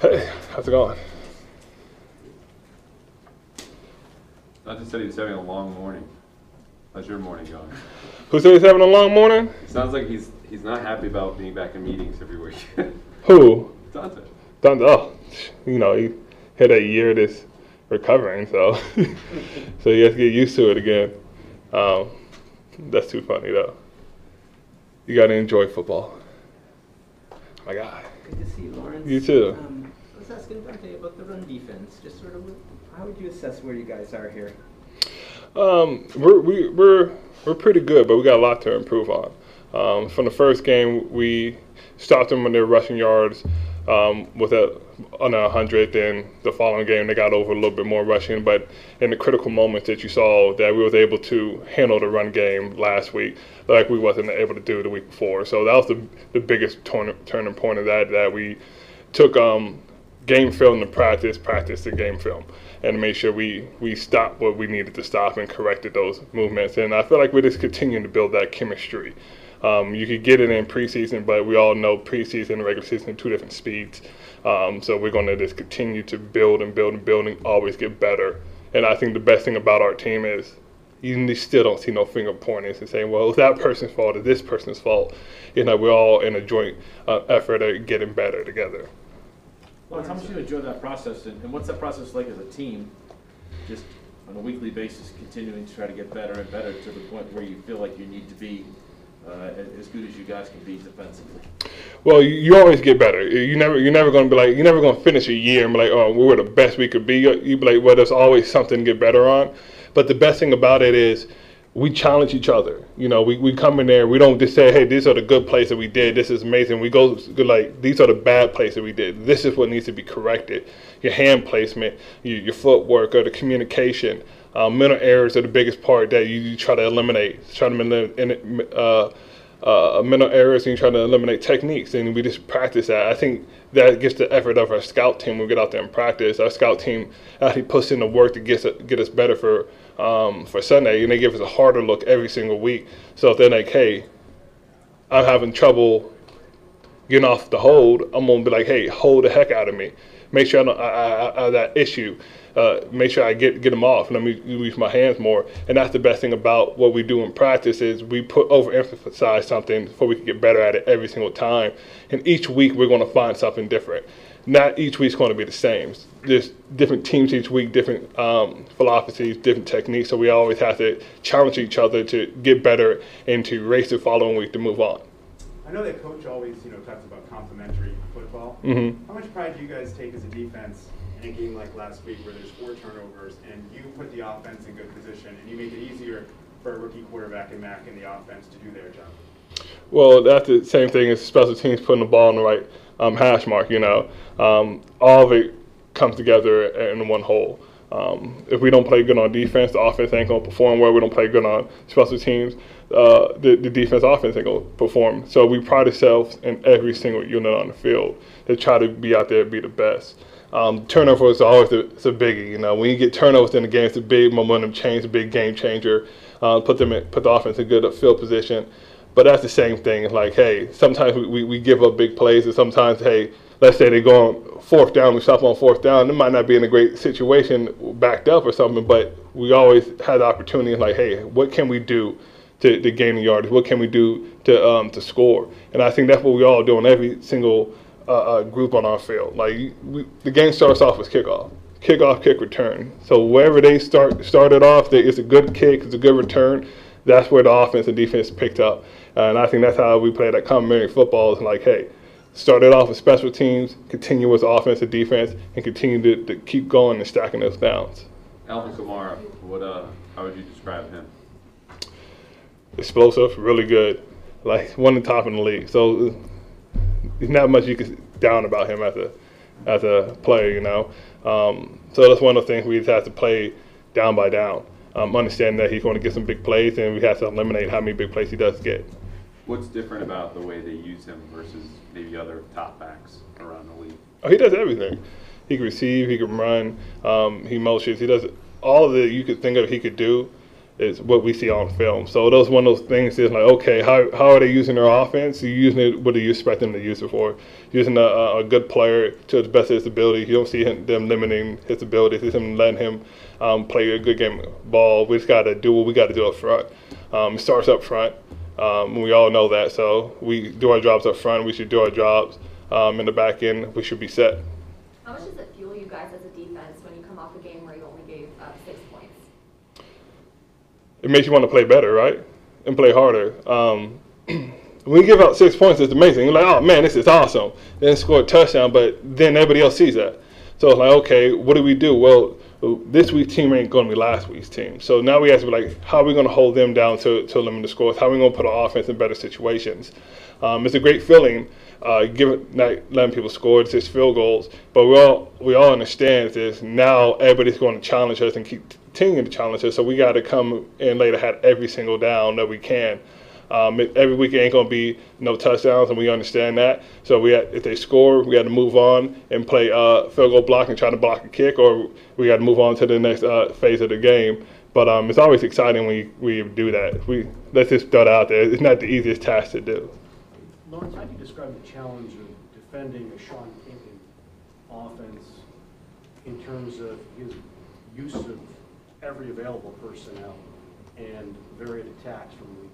Hey, how's it going? Dont'a said he's having a long morning. How's your morning going? Who said he's having a long morning? It sounds like he's he's not happy about being back in meetings every week. Who? Dont'a. Done. Oh, you know, he had a year this recovering, so so he has to get used to it again. Um, that's too funny though. You got to enjoy football. My God. Good to see you, Lawrence. You too. Um, I was asking Dont'a about the run defense. Just sort of, how would you assess where you guys are here? Um, we're we, we're we're pretty good, but we got a lot to improve on. Um, from the first game, we stopped them when they were rushing yards um, with a 100. Then the following game, they got over a little bit more rushing. But in the critical moments that you saw, that we was able to handle the run game last week, like we wasn't able to do the week before. So that was the the biggest turn, turning point of that. That we took um, game film to practice, practice the game film, and made sure we we stopped what we needed to stop and corrected those movements. And I feel like we're just continuing to build that chemistry. Um, you could get it in preseason, but we all know preseason and regular season are two different speeds. Um, so we're going to just continue to build and build and build and always get better. And I think the best thing about our team is you still don't see no finger pointings and saying, well, it's that person's fault or this person's fault. You know, we're all in a joint uh, effort at getting better together. Lawrence, how much you enjoy that process, and, and what's that process like as a team? Just on a weekly basis, continuing to try to get better and better to the point where you feel like you need to be uh, as good as you guys can be defensively. Well, you, always get better. You never, you're never going to be like, you're never going to finish a year and be like, oh, we were the best we could be. You be like, well, there's always something to get better on. But the best thing about it is we challenge each other. You know, we, we come in there, we don't just say, hey, these are the good plays that we did. This is amazing. We go like, these are the bad plays that we did. This is what needs to be corrected. Your hand placement, your, your footwork, or the communication. Um, mental errors are the biggest part that you, you try to eliminate. Try to eliminate uh, uh, mental errors and you try to eliminate techniques, and we just practice that. I think that gets the effort of our scout team. We get out there and practice. Our scout team actually puts in the work to get us, get us better for um, for Sunday, and they give us a harder look every single week. So if they're like, "Hey, I'm having trouble getting off the hold," I'm gonna be like, "Hey, hold the heck out of me. Make sure I don't I, I, I, that issue." Uh, make sure I get get them off and let me use my hands more. And that's the best thing about what we do in practice is we put overemphasize something before we can get better at it every single time. And each week we're going to find something different. Not each week's going to be the same. There's different teams each week, different um, philosophies, different techniques. So we always have to challenge each other to get better and to race the following week to move on. I know that coach always, you know, talks about complementary football. Mm-hmm. How much pride do you guys take as a defense in a game like last week where there's four turnovers and you put the offense in good position and you make it easier for a rookie quarterback and Mac in the offense to do their job? Well, that's the same thing as special teams putting the ball in the right um, hash mark. You know, um, all of it comes together in one whole. Um, if we don't play good on defense, the offense ain't gonna perform well. We don't play good on special teams, uh, the, the defense offense ain't gonna perform. So we pride ourselves in every single unit on the field to try to be out there and be the best. Um, turnover is always a, it's a biggie. You know, when you get turnovers in the game, it's a big momentum change, a big game changer. Uh, put them in, put the offense in good field position. But that's the same thing. Like, hey, sometimes we, we, we give up big plays, and sometimes, hey, let's say they go on fourth down, we stop on fourth down. It might not be in a great situation, backed up or something, but we always had the opportunity. Like, hey, what can we do to, to gain the yardage? What can we do to um, to score? And I think that's what we all do in every single uh, group on our field. Like we, the game starts off with kickoff, kickoff, kick, return. So wherever they start started off, they, it's a good kick, it's a good return. That's where the offense and defense picked up, and I think that's how we play that complementary football. Is like, hey, started off with special teams, continue with offense and defense, and continued to, to keep going and stacking those downs. Alvin Kamara, what uh, how would you describe him? Explosive, really good, like one of the top in the league. So there's not much you can down about him as a as a player, you know. Um, so that's one of the things we just have to play down by down. Um, understanding that he's going to get some big plays, and we have to eliminate how many big plays he does get. What's different about the way they use him versus maybe other top backs around the league? Oh, he does everything. He can receive, he can run, um, he motions, he does all that you could think of he could do. is what we see on film. So those one of those things is like, okay, how, how are they using their offense? You're using it. What do you expect them to use it for? Using a, a good player to the best of his ability. You don't see him, them limiting his abilities. You see him letting him um, play a good game of ball. We just got to do what we got to do up front. Um, starts up front. Um, we all know that. So we do our jobs up front. We should do our jobs um, in the back end. We should be set. How much does it fuel you guys as a defense when you come off a game where you only gave up six points? it makes you want to play better, right? And play harder. Um, when you give out six points, it's amazing. You're like, oh man, this is awesome. Then score a touchdown, but then everybody else sees that. So it's like, okay, what do we do? Well, this week's team ain't going to be last week's team. So now we have to be like, how are we going to hold them down to, to limit the scores? How are we going to put our offense in better situations? Um, it's a great feeling, uh, not letting people score. It's just field goals, but we all we all understand this. Now everybody's going to challenge us and keep continuing to challenge us. So we got to come and later, hat every single down that we can. Um, every week ain't gonna be no touchdowns, and we understand that. So we had, if they score, we got to move on and play uh, field goal block and try to block a kick, or we got to move on to the next uh, phase of the game. But um, it's always exciting when you, we do that. We let's just throw it out there. It's not the easiest task to do. Lawrence, how do you describe the challenge of defending a Sean Payton offense in terms of his use of every available personnel and varied attacks from to week?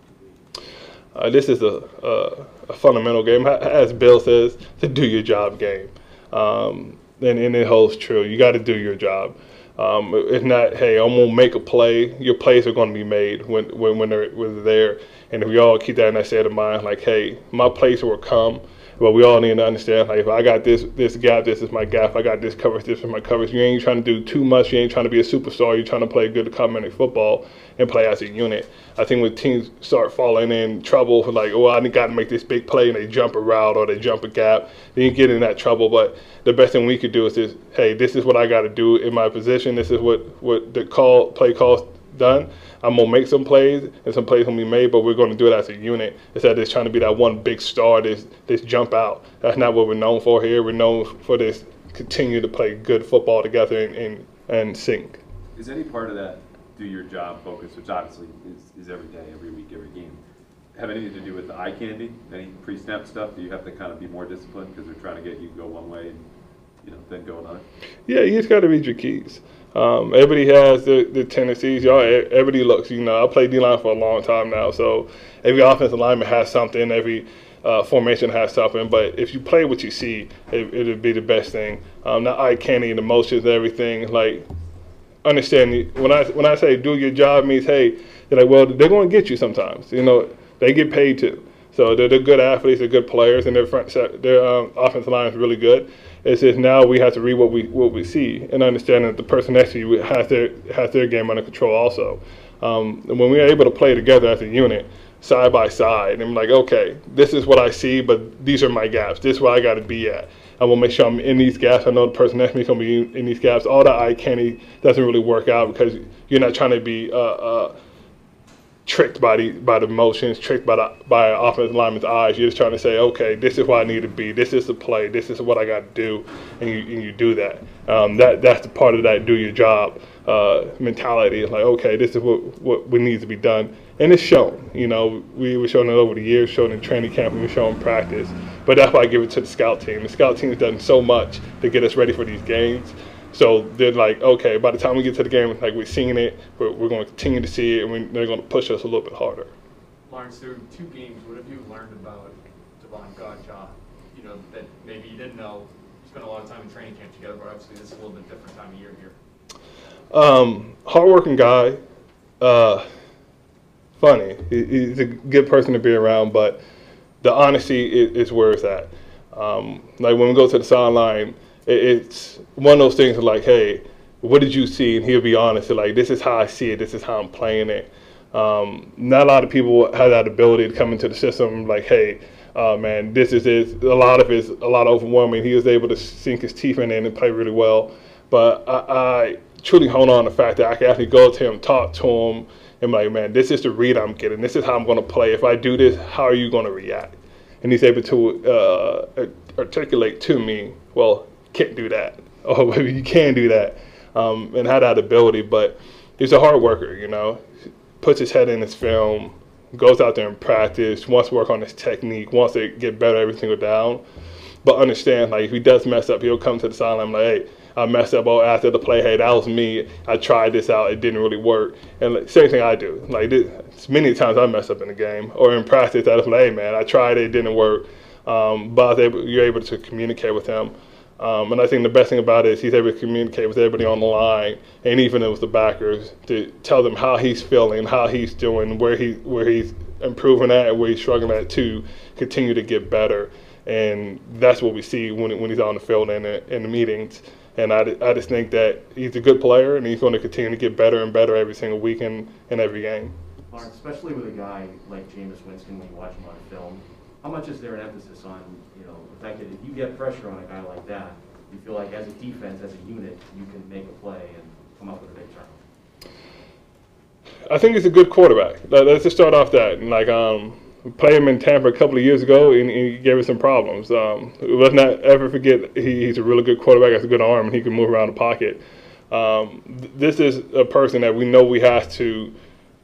Uh, this is a, a, a, fundamental game, as Bill says, the do your job game. Um, and, and it holds true. You got to do your job. Um, not, hey, I'm gonna make a play. Your plays are gonna be made when when when they're, when they're there. And if we all keep that in that state of mind, like, hey, my place will come. But we all need to understand, like, if I got this this gap, this is my gap. I got this coverage, this is my coverage. You ain't trying to do too much. You ain't trying to be a superstar. You're trying to play good complementary football and play as a unit. I think when teams start falling in trouble, like, oh, I got to make this big play, and they jump a route or they jump a gap, then you get in that trouble. But the best thing we could do is just, hey, this is what I got to do in my position. This is what what the call play calls done. I'm gonna make some plays and some plays gonna be made, but we're gonna do it as a unit instead of just trying to be that one big star, this this jump out. That's not what we're known for here. We're known for this continue to play good football together and and, and sync. Is any part of that do your job focus, which obviously is, is every day, every week, every game, have anything to do with the eye candy? Any pre-snap stuff? Do you have to kind of be more disciplined because they're trying to get you to go one way and you know then go another? Yeah, you just got to read your keys. Um, everybody has the, the tendencies. Y'all, everybody looks. You know, I played D line for a long time now, so every offensive lineman has something. Every uh, formation has something. But if you play what you see, it, it'll be the best thing. Um, not eye candy and emotions, everything. Like, understand when I when I say do your job means hey, they're like, well, they're going to get you sometimes. You know, they get paid to. So they're, they're good athletes, they're good players, and their front set, their um, offensive line is really good. It's just now we have to read what we what we see and understand that the person next to you has their has their game under control also. Um, and when we are able to play together as a unit, side by side, and I'm like, okay, this is what I see, but these are my gaps. This is where I got to be at. I will make sure I'm in these gaps. I know the person next to me is going to be in, these gaps. All that eye candy doesn't really work out because you're not trying to be uh, uh, tricked by the by the motions, tricked by the by offensive lineman's eyes. You're just trying to say, okay, this is where I need to be. This is the play. This is what I got to do, and you and you do that. Um, that that's the part of that do your job uh, mentality. It's like, okay, this is what what we need to be done, and it's shown. You know, we were showing it over the years, showing in training camp, we were showing practice. But that's why I give it to the scout team. The scout team has done so much to get us ready for these games. So they're like, okay, by the time we get to the game, like we're seeing it, we're, we're going to continue to see it, and we, they're going to push us a little bit harder. Lawrence, through two games, what have you learned about Davon Godchaux? You know, that maybe you didn't know. You spent a lot of time in training camp together, but obviously this is a little bit different time of year here. Um, hardworking guy. Uh, funny. He, he's a good person to be around, but the honesty is, is where it's at. Um, like when we go to the sideline, it's one of those things like, hey, what did you see? And he'll be honest, like, this is how I see it, this is how I'm playing it. Um, not a lot of people have that ability to come into the system like, hey, uh, man, this is. A lot of it's a lot of overwhelming. He was able to sink his teeth in it and play really well. But I, I truly hold on the fact that I can actually go to him, talk to him, and like, man, this is the read I'm getting. This is how I'm going to play. If I do this, how are you going to react? And he's able to uh, articulate to me, well, can't do that. Oh, you can do that, um, and had that ability. But he's a hard worker, you know. puts his head in his film, goes out there and practice, wants to work on his technique, wants to get better every single down. But understand, like if he does mess up, he'll come to the sideline like, hey, I messed up. Oh, after the play, hey, that was me. I tried this out. It didn't really work. And like, same thing I do. Like this, many times I mess up in the game or in practice. I was like, hey, man, I tried it. It didn't work. Um, but able, you're able to communicate with him. Um, and I think the best thing about it is he's able to communicate with everybody on the line, and even with the backers, to tell them how he's feeling, how he's doing, where he where he's improving at, where he's struggling at to continue to get better. And that's what we see when when he's on the field and in, the meetings. And I, I just think that he's a good player, and he's going to continue to get better and better every single week and in every game. Especially with a guy like Jameis Winston, when you watch him on film, how much is there an emphasis on, you know, the fact that if you get pressure on a guy like that, you feel like as a defense, as a unit, you can make a play and come up with a big turn? I think he's a good quarterback. Let- Let's just start off that. Like, um, played him in Tampa a couple of years ago, and, he gave us some problems. Um, let's not ever forget he, he's a really good quarterback. Has a good arm, and he can move around the pocket. Um, th- this is a person that we know we have to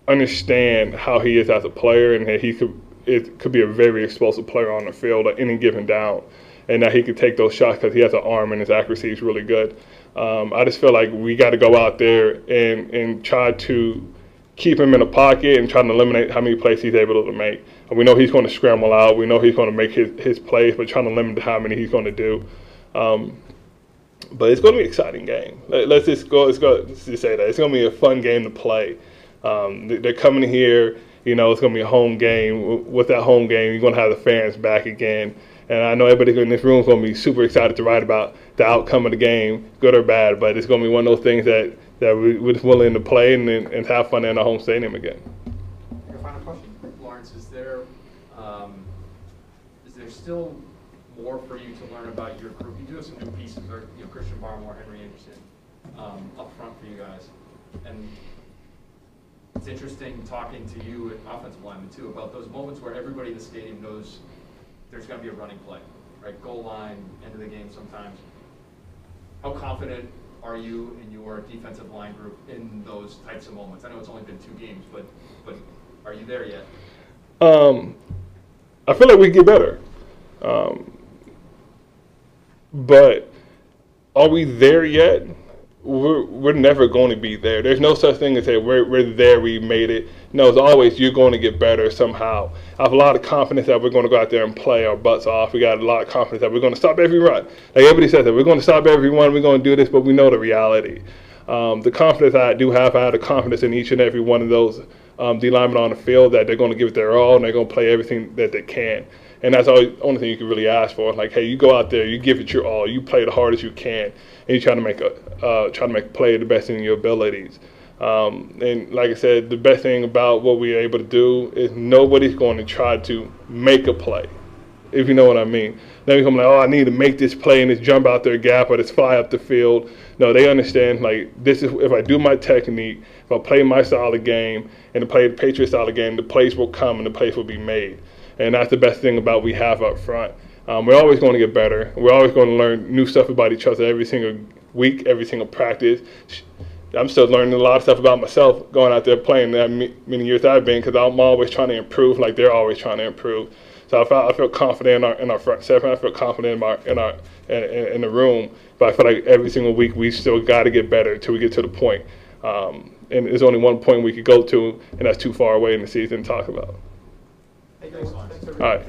understand how he is as a player, and that he could it could be a very explosive player on the field at any given down, and that he could take those shots because he has an arm and his accuracy is really good. Um, I just feel like we got to go out there and and try to keep him in the pocket and try to eliminate how many plays he's able to make. And we know he's going to scramble out. We know he's going to make his, his plays, but trying to limit how many he's going to do. Um, but it's going to be an exciting game. Let- Let's just go. Let's go. Let's just say that it's going to be a fun game to play. Um, they're coming here. You know, it's going to be a home game. With that home game, you're going to have the fans back again. And I know everybody in this room is going to be super excited to write about the outcome of the game, good or bad. But it's going to be one of those things that that we, we're just willing to play and, and have fun in our home stadium again. Your final question. Lawrence, is there, um, is there still more for you to learn about your group? You do have some new pieces, or, you know, Christian Barmore, Henry Anderson, um, up front for you guys. And it's interesting talking to you at offensive lineman too, about those moments where everybody in the stadium knows there's gonna be a running play, right? Goal line, end of the game sometimes. How confident are you in your defensive line group in those types of moments? I know it's only been two games, but, but are you there yet? Um, I feel like we get better. Um, but are we there yet? We're, we're never going to be there. There's no such thing as say we're, we're there, we made it. No, it's always you're going to get better somehow. I have a lot of confidence that we're going to go out there and play our butts off. We got a lot of confidence that we're going to stop every run. Like everybody says that we're going to stop every run, we're going to do this, but we know the reality. Um, the confidence I do have, I have the confidence in each and every one of those um, D linemen on the field that they're going to give it their all and they're going to play everything that they can. And that's the only thing you can really ask for. Like, hey, you go out there, you give it your all, you play the hardest you can, and you try to make a uh, try to make play the best in your abilities. Um, and like I said, the best thing about what we're able to do is nobody's going to try to make a play, if you know what I mean. They you come like, oh, I need to make this play and this jump out their gap or this fly up the field. No, they understand like this is if I do my technique, if I play my style of game and play the Patriot style of game, the plays will come and the plays will be made. And that's the best thing about we have up front. Um, we're always going to get better. We're always going to learn new stuff about each other every single week, every single practice. I'm still learning a lot of stuff about myself going out there playing that many years I've been because I'm always trying to improve like they're always trying to improve. So I feel, I feel confident in our, in our front seven. I feel confident in, our, in, our, in, in the room. But I feel like every single week we still got to get better until we get to the point. Um, and there's only one point we could go to, and that's too far away in the season to talk about. All right.